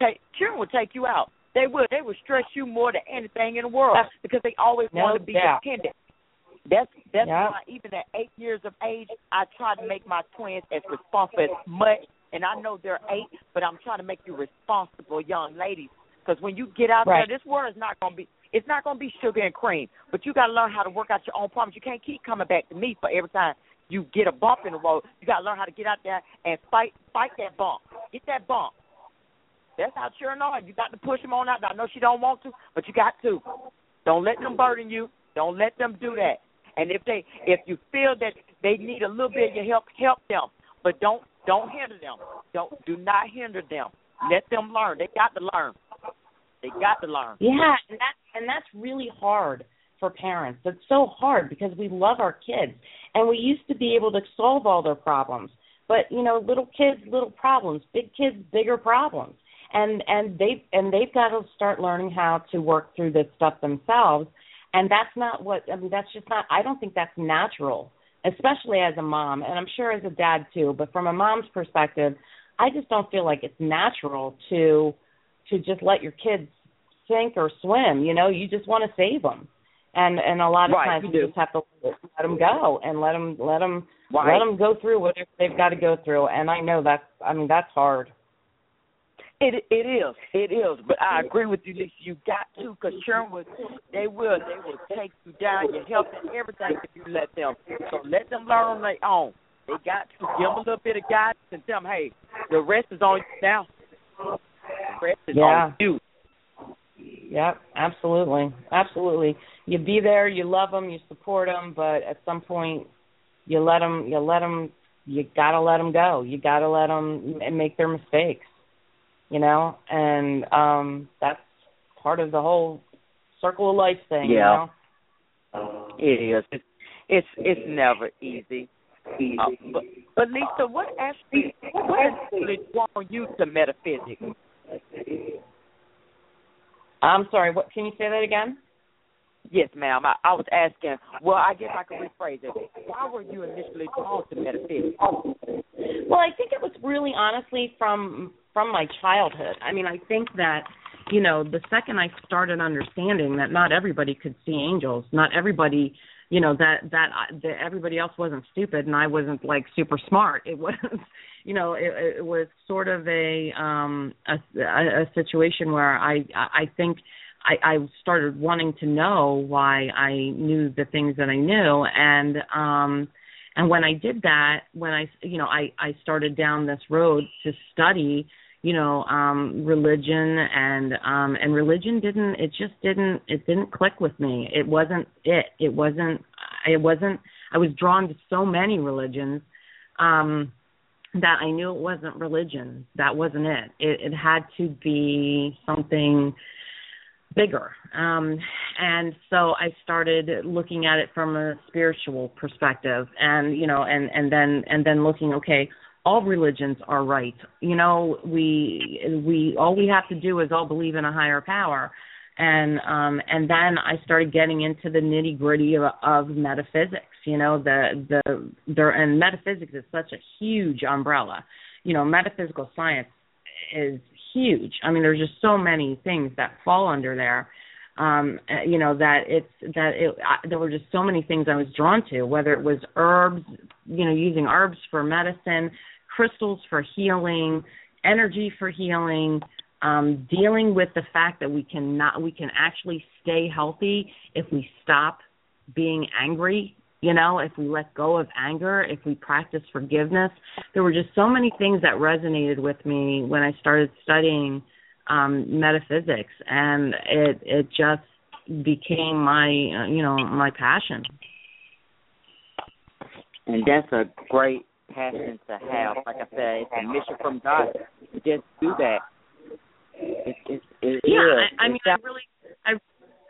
take, children would take you out. They would. They would stress you more than anything in the world because they always No want to be doubt. dependent. That's that's Yeah. why even at eight years of age, I try to make my twins as responsible as much. And I know they're eight, but I'm trying to make you responsible young ladies. Because when you get out Right. there, this world is not gonna be it's not gonna be sugar and cream. But you gotta learn how to work out your own problems. You can't keep coming back to me for every time you get a bump in the road. You gotta learn how to get out there and fight fight that bump. Get that bump. That's how children are. You got to push them on out. I know she don't want to, but you got to. Don't let them burden you. Don't let them do that. And if they if you feel that they need a little bit of your help, help them. But don't don't hinder them. Don't do not hinder them. Let them learn. They got to learn. They got to learn. Yeah, and that's and that's really hard for parents. It's so hard because we love our kids and we used to be able to solve all their problems. But you know, little kids, little problems. Big kids, bigger problems. And and they and they've got to start learning how to work through this stuff themselves. And that's not what I mean. That's just not. I don't think that's natural, especially as a mom, and I'm sure as a dad too. But from a mom's perspective, I just don't feel like it's natural to to just let your kids sink or swim. You know, you just want to save them, and and a lot of Right, times you you just have to let them go and let them let them Right. let them go through whatever they've got to go through. And I know that's I mean that's hard. It it is, it is. But I agree with you, Lisa. You got to, because will, they will, they will take you down, your health and everything if you let them. So let them learn on their own. They got to give them a little bit of guidance and tell them, hey, the rest is on you now. The rest is Yeah. on you. Yep, absolutely, absolutely. You be there, you love them, you support them, but at some point, you let them, you let them, you gotta let them go. You gotta let them make their mistakes, you know, and um that's part of the whole circle of life thing. Yeah. You know? It is. It's it's, it's never easy. Uh, but but Lisa, what actually what actually drawn you to metaphysics? I'm sorry. What can you say that again? Yes, ma'am. I, I was asking. Well, I guess I could rephrase it. Why were you initially drawn to metaphysics? Well, I think it was really honestly from from my childhood. I mean, I think that you know, the second I started understanding that not everybody could see angels, not everybody, you know, that that, I, that everybody else wasn't stupid and I wasn't like super smart. It was, you know, it, it was sort of a um a, a, a situation where I I think I, I started wanting to know why I knew the things that I knew and um and when I did that, when I you know, I I started down this road to study, you know, um religion and um and religion didn't it just didn't it didn't click with me. It wasn't it. It wasn't it wasn't I was drawn to so many religions um that I knew it wasn't religion. That wasn't it. It it had to be something bigger. Um and so I started looking at it from a spiritual perspective and you know and and then and then looking okay all religions are right. You know, we we all we have to do is all believe in a higher power. And um and then I started getting into the nitty gritty of, of metaphysics. You know, the the there and metaphysics is such a huge umbrella. You know, metaphysical science is huge. I mean, there's just so many things that fall under there. Um, you know that it's that it I, there were just so many things I was drawn to, whether it was herbs, you know, using herbs for medicine, crystals for healing, energy for healing, um, dealing with the fact that we can not we can actually stay healthy if we stop being angry you know if we let go of anger if we practice forgiveness there were just so many things that resonated with me when i started studying um metaphysics and it it just became my uh, you know my passion And that's a great passion to have. Like I said, it's a mission from God to just do that. It, it, it yeah is. I, I mean i really i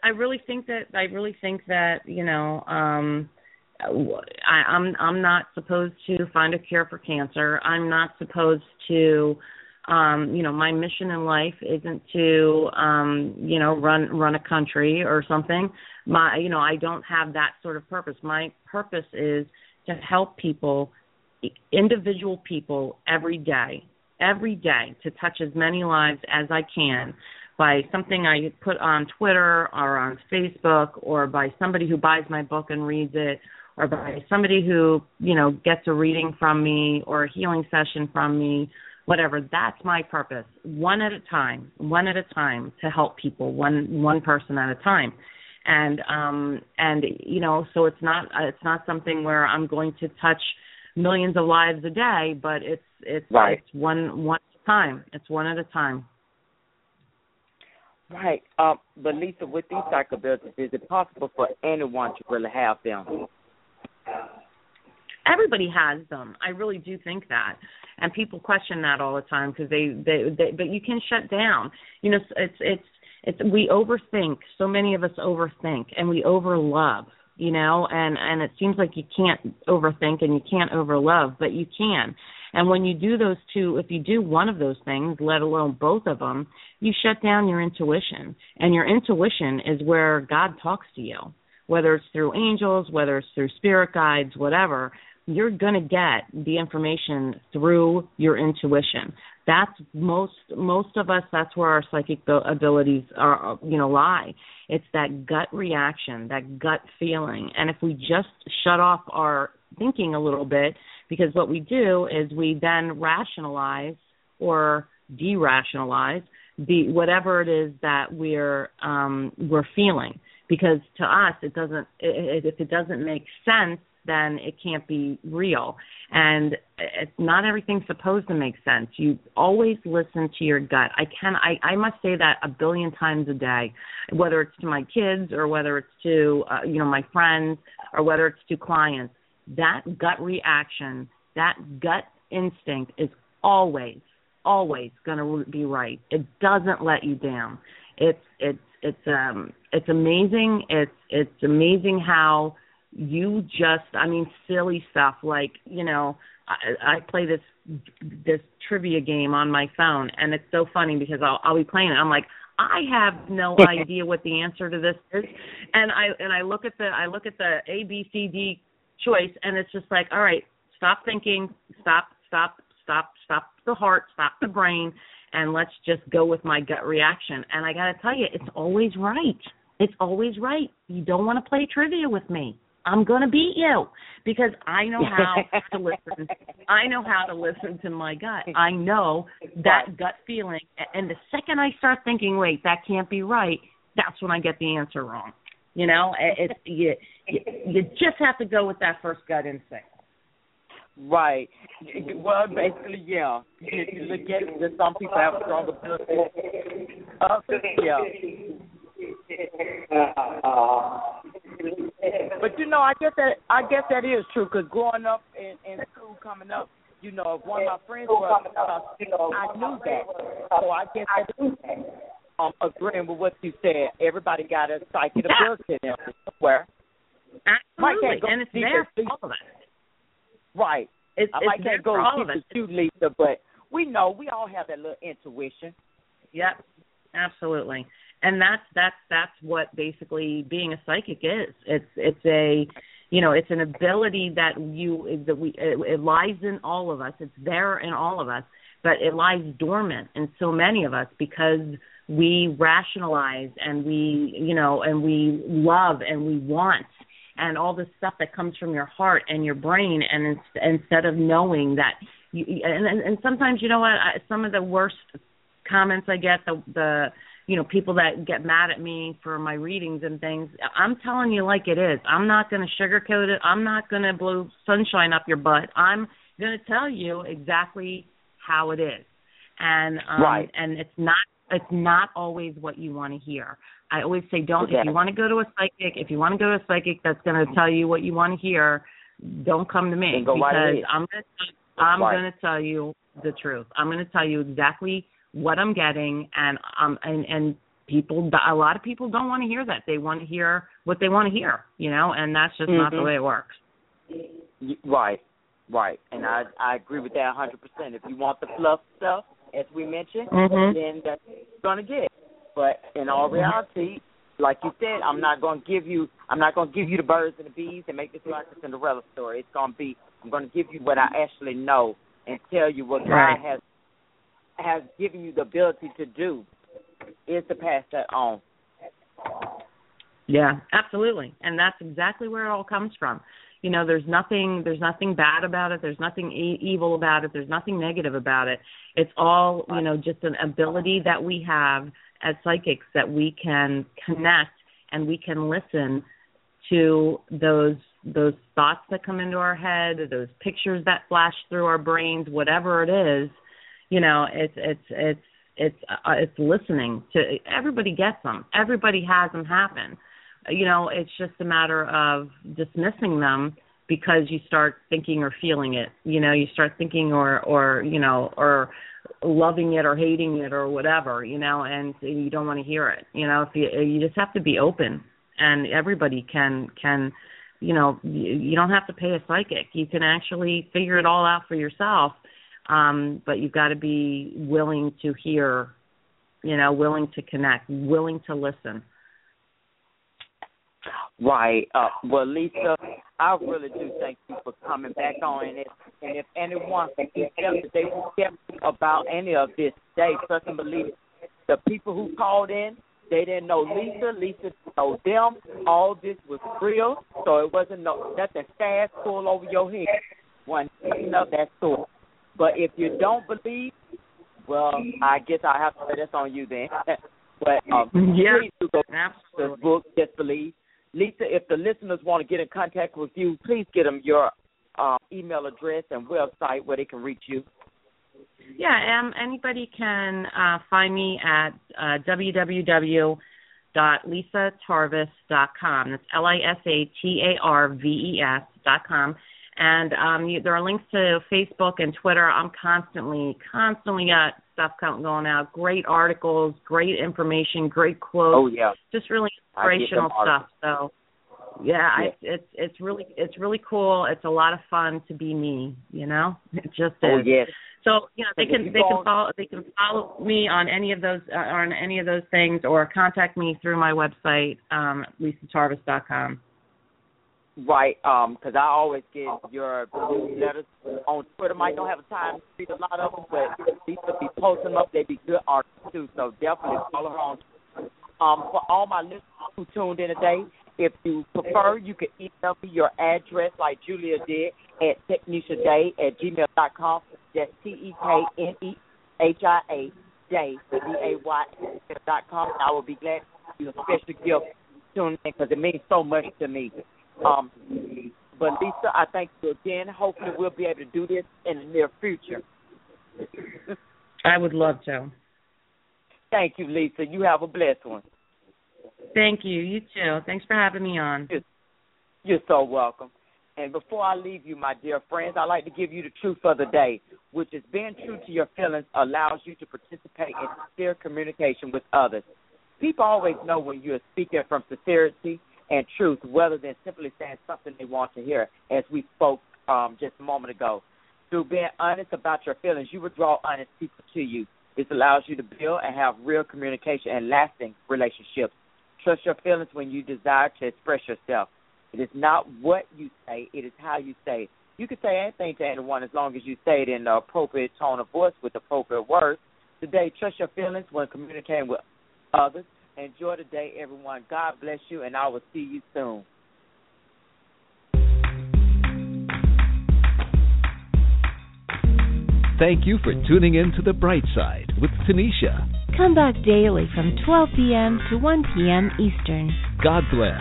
i really think that i really think that you know um I, I'm I'm not supposed to find a cure for cancer. I'm not supposed to um you know my mission in life isn't to um you know run run a country or something my you know i don't have that sort of purpose my purpose is to help people individual people every day every day to touch as many lives as i can by something i put on twitter or on facebook or by somebody who buys my book and reads it or by somebody who you know gets a reading from me or a healing session from me whatever. That's my purpose one at a time one at a time to help people one one person at a time. And um and you know so it's not it's not something where i'm going to touch millions of lives a day but it's it's right. it's one one at a time. It's one at a time. Right. Um but lisa with these psychobills is it possible for anyone to really have them? Everybody has them. I really do think that. And people question that all the time because they, they they but you can shut down. You know it's it's it's we overthink. So many of us overthink and we overlove you know and and it seems like you can't overthink and you can't overlove but you can. And when you do those two if you do one of those things let alone both of them you shut down your intuition. And your intuition is where god talks to you whether it's through angels whether it's through spirit guides whatever you're going to get the information through your intuition that's most most of us that's where our psychic abilities are you know lie. It's that gut reaction that gut feeling. And if we just shut off our thinking a little bit because what we do is we then rationalize or de-rationalize the whatever it is that we're um we're feeling. Because to us it doesn't it, if it doesn't make sense then it can't be real. And it's not everything's supposed to make sense. You always listen to your gut. I can I I must say that a billion times a day, whether it's to my kids or whether it's to uh, you know my friends or whether it's to clients. That gut reaction, that gut instinct is always always going to be right. It doesn't let you down. It's it's it's um it's amazing. It's it's amazing how you just i mean silly stuff. Like you know i i play this this trivia game on my phone and it's so funny because i'll i'll be playing it. I'm like i have no idea what the answer to this is. And i and i look at the i look at the a b c d choice and it's just like all right stop thinking stop stop stop stop the heart stop the brain and let's just go with my gut reaction. And i got to tell you it's always right. It's always right. You don't want to play trivia with me I'm going to beat you because I know how to listen. I know how to listen to my gut. I know that gut feeling. And the second I start thinking, wait, that can't be right, that's when I get the answer wrong. You know, it's you, you just have to go with that first gut instinct. Right. Well, basically, yeah. You look at it, some people have stronger blood. Uh, yeah. But you know, I guess that I guess that is true because growing up in, in school, coming up, you know, if one of my friends was, uh, I knew that. So I guess that is um, agreeing with what you said. Everybody got a psychic ability in them somewhere. Absolutely, and it's there for all of us. Right. It's, I might can't go all to you, Lisa, but we know we all have that little intuition. Yep, absolutely and that's that's that's what basically being a psychic is. It's it's a you know it's an ability that you that we it, it lies in all of us. It's there in all of us but it lies dormant in so many of us because we rationalize and we you know and we love and we want and all this stuff that comes from your heart and your brain and in, instead of knowing that you and, and and sometimes you know what I, some of the worst comments i get the the you know people that get mad at me for my readings and things i'm telling you like it is. I'm not going to sugarcoat it. I'm not going to blow sunshine up your butt. I'm going to tell you exactly how it is. And um right. and it's not it's not always what you want to hear. I always say don't Okay. if you want to go to a psychic if you want to go to a psychic that's going to tell you what you want to hear don't come to me go because right i'm going to i'm Right. going to tell you the truth. I'm going to tell you exactly what I'm getting, and um and and people, a lot of people don't want to hear that. They want to hear what they want to hear, you know, and that's just not the Mhm. way it works. Right, right, and I I agree with that hundred percent. If you want the fluff stuff, as we mentioned, Mhm. then that's what you're gonna get. But in all reality, like you said, I'm not gonna give you I'm not gonna give you the birds and the bees and make this like a Cinderella story. It's gonna be I'm gonna give you what I actually know and tell you what Right. God has has given you the ability to do is to pass that on. Yeah, absolutely. And that's exactly where it all comes from. You know, there's nothing there's nothing bad about it, there's nothing e- evil about it, there's nothing negative about it. It's all, you know, just an ability that we have as psychics that we can connect and we can listen to those those thoughts that come into our head, those pictures that flash through our brains, whatever it is, you know, it's it's it's it's uh, it's listening to everybody gets them. Everybody has them happen. You know it's just a matter of dismissing them because you start thinking or feeling it. You know you start thinking or or you know or loving it or hating it or whatever you know and you don't want to hear it. You know if you you just have to be open and everybody can can you know you, you don't have to pay a psychic. You can actually figure it all out for yourself um but you've got to be willing to hear you know willing to connect willing to listen Right. Uh, well, Lisa, I really do thank you for coming back on. And if, and if anyone felt that they were skeptical about any of this today, trust and believe it. The people who called in, they didn't know Lisa. Lisa didn't them. All this was real, so it wasn't no nothing fast pull over your head. One of that sort. But if you don't believe, well, I guess I have to say that's on you then. but um, Yeah, please do go to the book, Just Believe. Lisa, if the listeners want to get in contact with you, please get them your uh, email address and website where they can reach you. Yeah, um, anybody can uh, find me at uh, www.lisatarves.com. That's L-I-S-A-T-A-R-V-E-S dot com. And um, you, there are links to Facebook and Twitter. I'm constantly, constantly got stuff going out. Great articles, great information, great quotes. Oh yeah, just really I get them inspirational stuff. So yeah, I, it's it's really it's really cool. It's a lot of fun to be me. You know, it just is. Oh yes. So you know they can they can follow they can follow me on any of those uh, on any of those things or contact me through my website um lisatarves.com. Right, um, 'cause I always get your letters on Twitter. Might don't have a time to read a lot of them, but Lisa be posting them up. They be good articles too, so definitely follow her on. Um, for all my listeners who tuned in today, if you prefer, you can email me your address like Julia did at technishaday at gmail dot com. That's T E K N E H I A Day D A Y dot com. I will be glad to give you a special gift tuning in because it means so much to me. Um, but Lisa, I thank you again. Hopefully, we'll be able to do this in the near future. I would love to. Thank you, Lisa. You have a blessed one. Thank you. You too. Thanks for having me on. You're so welcome. And before I leave you, my dear friends, I'd like to give you the truth of the day, which is being true to your feelings allows you to participate in sincere communication with others. People always know when you're speaking from sincerity and truth rather than simply saying something they want to hear, as we spoke um, just a moment ago. Through being honest about your feelings, you will draw honest people to you. This allows you to build and have real communication and lasting relationships. Trust your feelings when you desire to express yourself. It is not what you say, it is how you say. You can say anything to anyone as long as you say it in the appropriate tone of voice with appropriate words. Today, trust your feelings when communicating with others. Enjoy the day, everyone. God bless you, and I will see you soon. Thank you for tuning in to The Bright Side with Tanisha. Come back daily from 12 p.m. to 1 p.m. Eastern. God bless.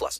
plus.